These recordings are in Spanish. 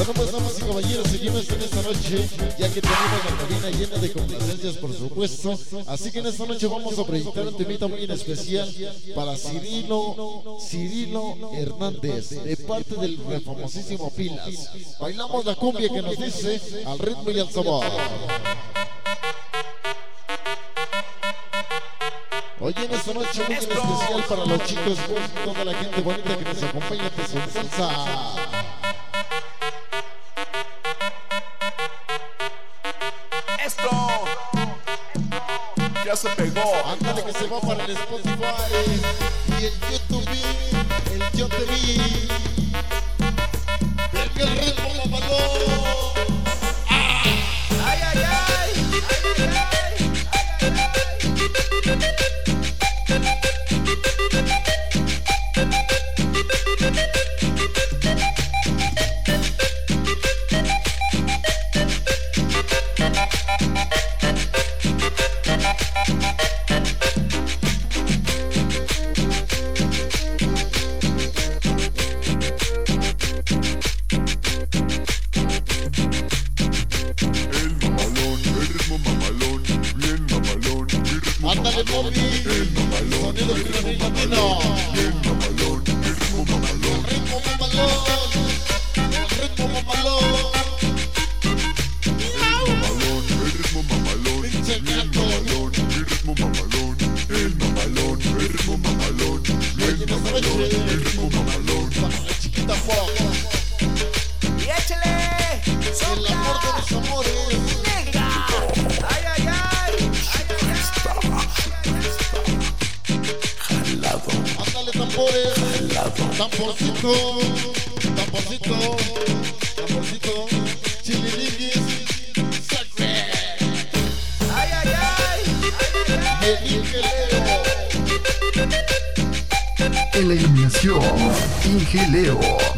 Bueno, pues damas y caballeros, seguimos en esta noche, ya que tenemos la cabina llena de complacencias, por supuesto. Así que en esta noche vamos a proyectar un temita muy en especial para Cirilo, Cirilo Hernández, de parte del famosísimo Pilas. Bailamos la cumbia que nos dice al ritmo y al sabor. Hoy en esta noche muy en especial para los chicos, toda la gente bonita que nos acompaña de su salsa. Ya se pegó. Que se va para el y el el. Tamborcito. Tamborcito. Tamborcito. Chililiquis. Sacre. ay. Ay, ay, ay. Y el Ingeleo. En la iluminación, Ingeleo.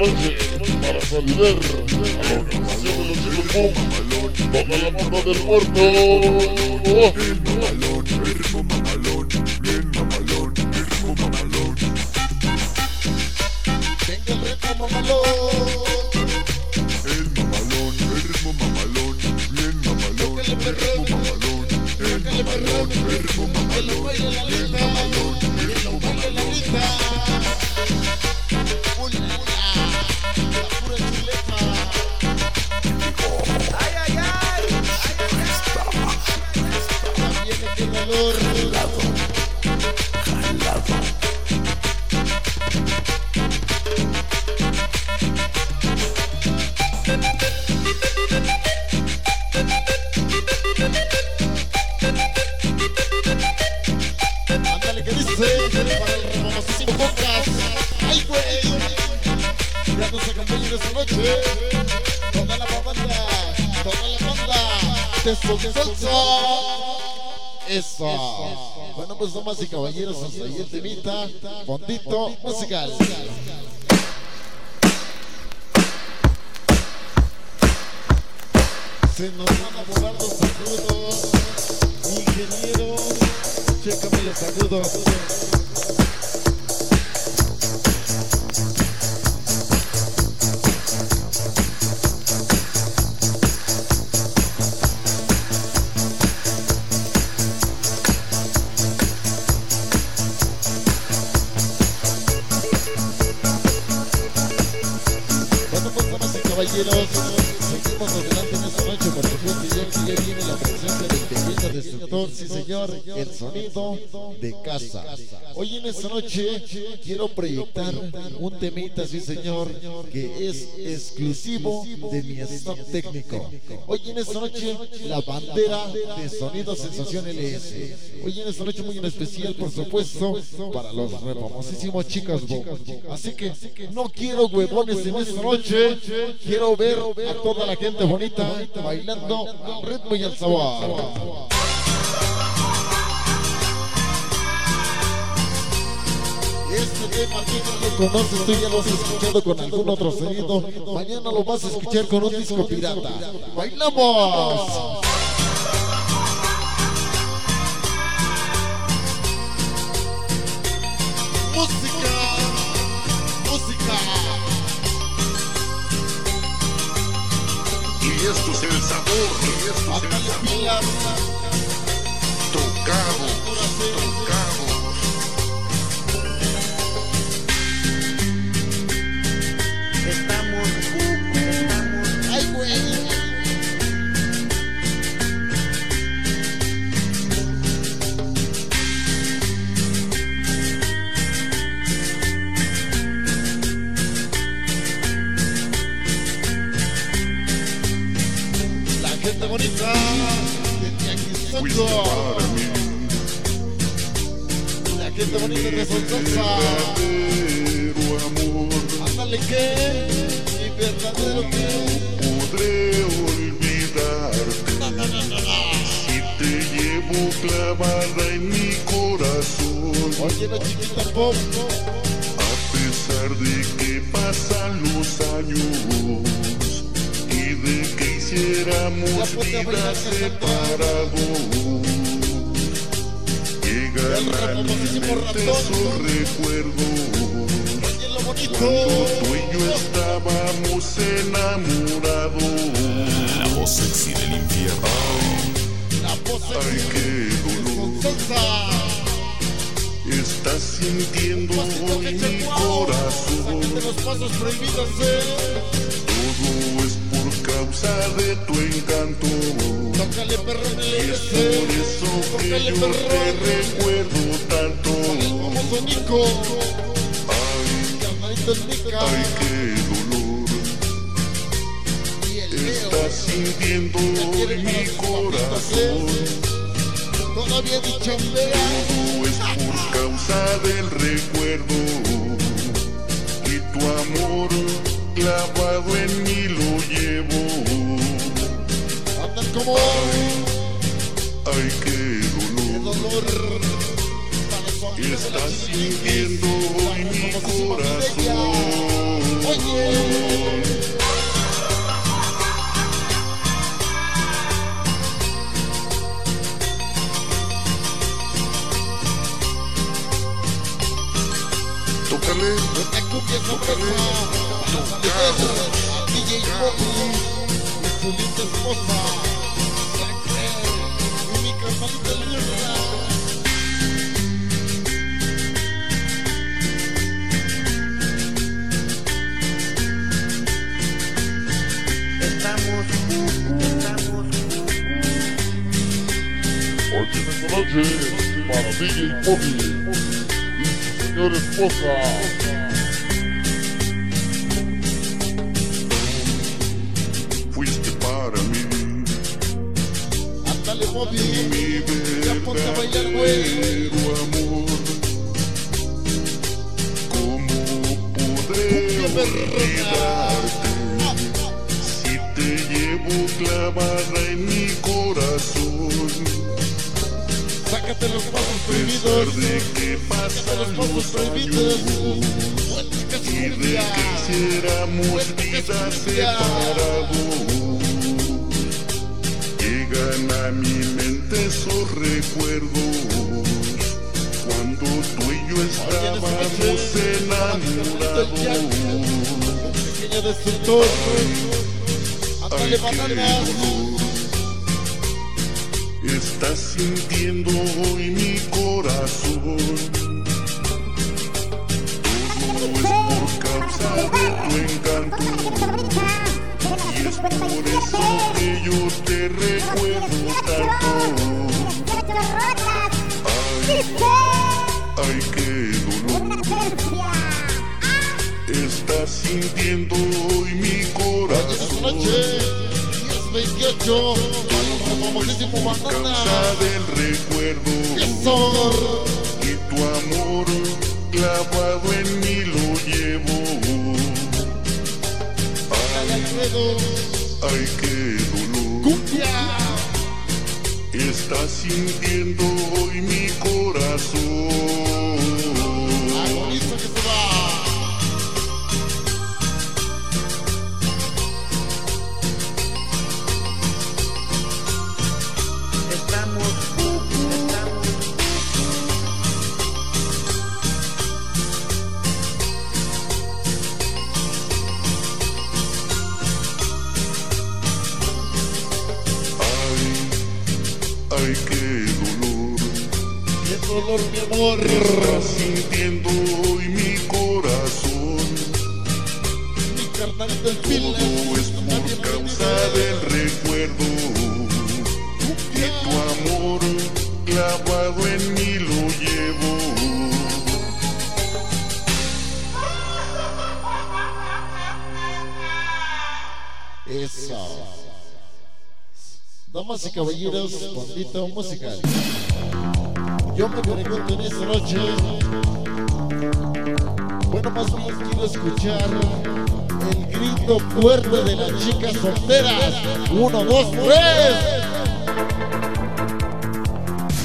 Noche, para saludar a la organización de los chicos Boom, toda la banda del muerto. De. Eso. Bueno, pues damas y caballeros, hasta ahí el temita. Fondito musical. Se nos van a volar los saludos. Ingeniero, chécame los saludos. Caballeros, seguimos adelante el sonido de casa. Hoy en esta noche quiero proyectar un temita, sí señor, que es exclusivo de mi stock técnico. Hoy en esta noche la bandera de sonido sensación LS. Hoy en esta noche muy en especial, por supuesto, para los famosísimos chicas Bo. Así que no quiero huevones en esta noche, quiero ver a toda la gente bonita bailando al ritmo y al sabor. Este tema tú no conoces, tú ya lo has escuchado con algún otro sonido. Mañana lo vas a escuchar con un disco pirata. ¡Bailamos! Y esto es el sabor, y esto es el Hágale sabor. pilas, chiquita pop. A pesar de que pasan los años y de que hiciéramos ponte a bailar, vidas separados, llegan El a mi mente esos recuerdos. Cuando tú y yo estábamos enamorados. La voz sexy del infierno. La voz Ay, qué dolor Estás sintiendo hoy mi corazón. Los pasos prohibidos. Todo es por causa de tu encanto. Tócale perrón Y es por eso que Tócale yo te recuerdo tanto. Nico. Ay, qué dolor estás sintiendo hoy mi corazón. Todavía dicho por causa del recuerdo y tu amor clavado en mí lo llevo. Andan como Ay, qué de dolor dolor. De la estás sintiendo hoy mi corazón. Y su linda esposa Sacre y mi carnalita Luna. estamos, estamos. Hoy en esta noche para DJ Bobby y su señora Mi ya ponte a bailar güey. ¿Cómo perrona. si te llevo clavada en mi corazón? Sácate los pasos prohibidos, de que sácate los pasos prohibidos. y de que hiciéramos cumbia. separados. Llegan a mi mente esos recuerdos. Cuando tú y yo estábamos enamorados. Ay, qué dolor. Estás sintiendo hoy mi sintiendo hoy mi corazón. noche, 10-28, el famosísimo Causa del recuerdo y tu amor clavado en mí lo llevo. Ay, ay, qué dolor. Está sintiendo hoy mi corazón. Dolor, mi amor. Está sintiendo hoy mi corazón. Mi carnal del fil. Todo es por causa del recuerdo. Y tu amor clavado en mí lo llevo. Eso. Damas y caballeros, bandito musical. Yo me pregunto en esta noche. Bueno, más bien quiero escuchar el grito fuerte de las chicas solteras. Uno, dos, tres.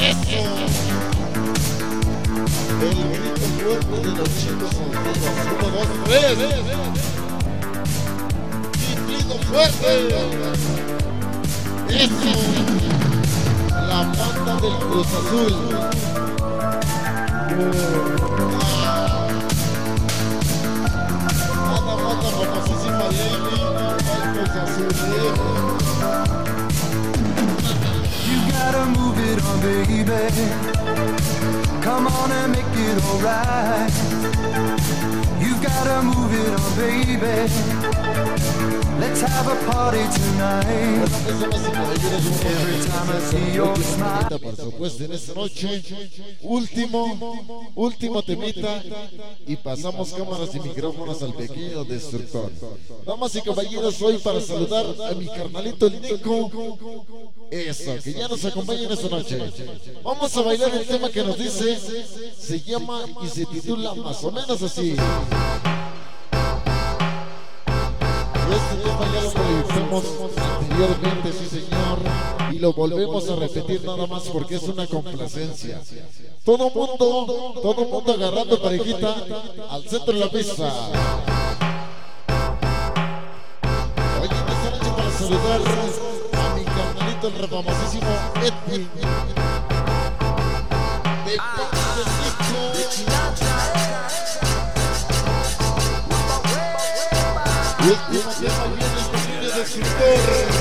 Eso. El grito fuerte de los chicos solteros. Uno, dos, tres. Grito fuerte. Eso. La banda del Cruz Azul. Nada más la famosísima Lady del Cruz Azul. You gotta move it on, baby. Come on and make it alright. You gotta move it on, baby. Let's have a party tonight. Por supuesto, en esta noche. Último, último temita. Y pasamos cámaras y micrófonos al pequeño destructor. Damas y caballeros, hoy para saludar a mi carnalito Nico. Eso, que ya nos acompaña en esta noche. Vamos a bailar el tema que nos dice. Se llama y se titula más o menos así. Tema ya lo proyectamos anteriormente, sí señor, y lo volvemos a repetir nada más porque es una complacencia. Todo mundo, todo mundo agarrando parejita al centro de la pista. Oye, esta noche para saludar a mi carnalito, el refamosísimo Edwin. De Pecho de Último tema viene el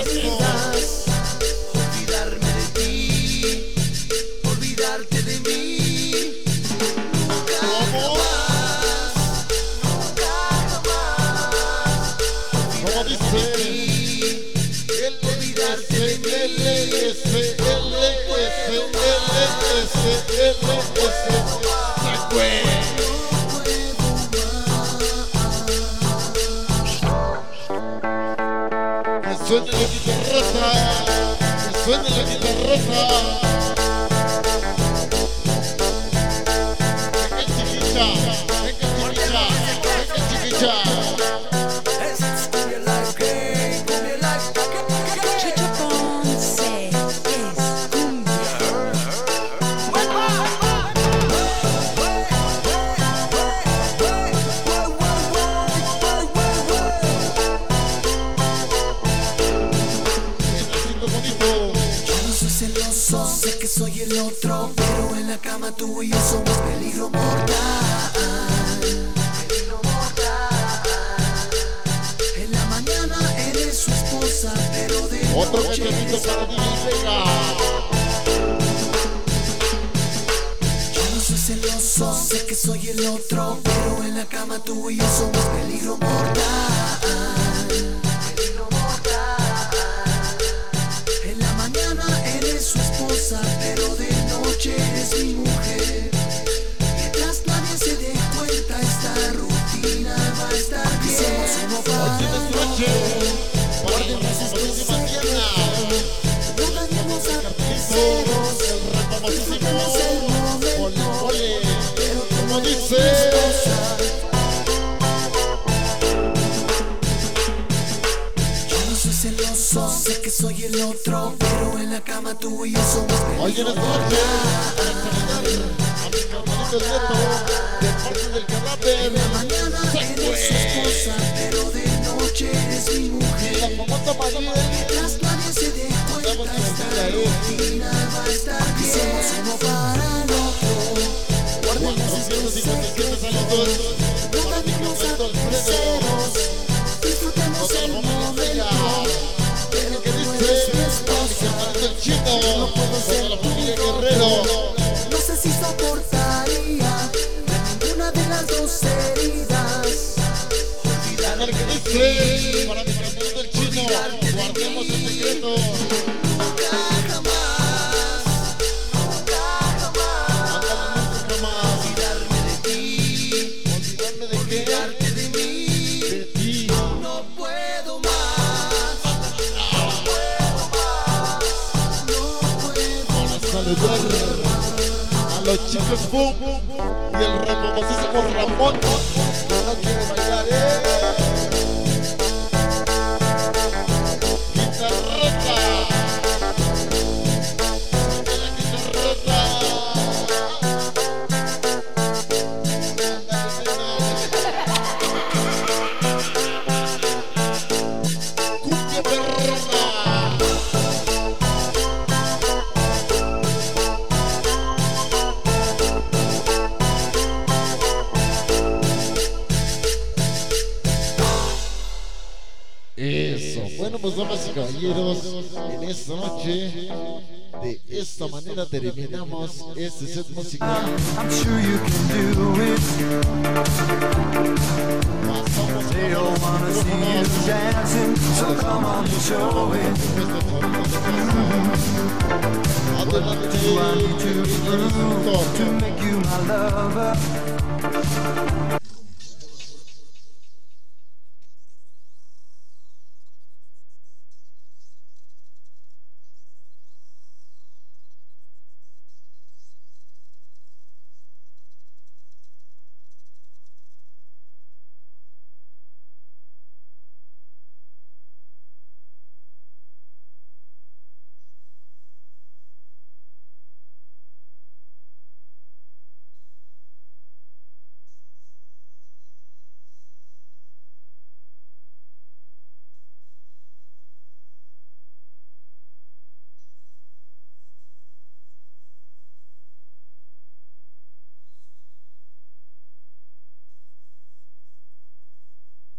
dos heridas. La guitarrota. Venga chiquita, venga chiquita, venga chiquita. Chucho Otro cachetito para DJ Vega. Yo no soy celoso, sé que soy el otro, pero en la cama tú y yo somos peligro mortal. El otro, pero en la cama tú y yo somos a mi carnalito el neto. De parte del cadáver. Mañana eres su esposa, pero de noche eres mi La mujer. famosa María. Mientras nadie se dé cuenta, esta rutina va a estar bien. Somos uno para el otro. Guarden las 457 saludos. Para mi carnalito Alfredo. disfrutemos el famosa los chicos Boom y el famosísimo Ramón. No quiere bailar, eh. Eso. Bueno, pues damas y caballeros, en esta noche, de esta manera terminamos este set musical. I'm sure you can do it. Pasamos They a don't wanna see you dancing, so come on and show it. Adelante,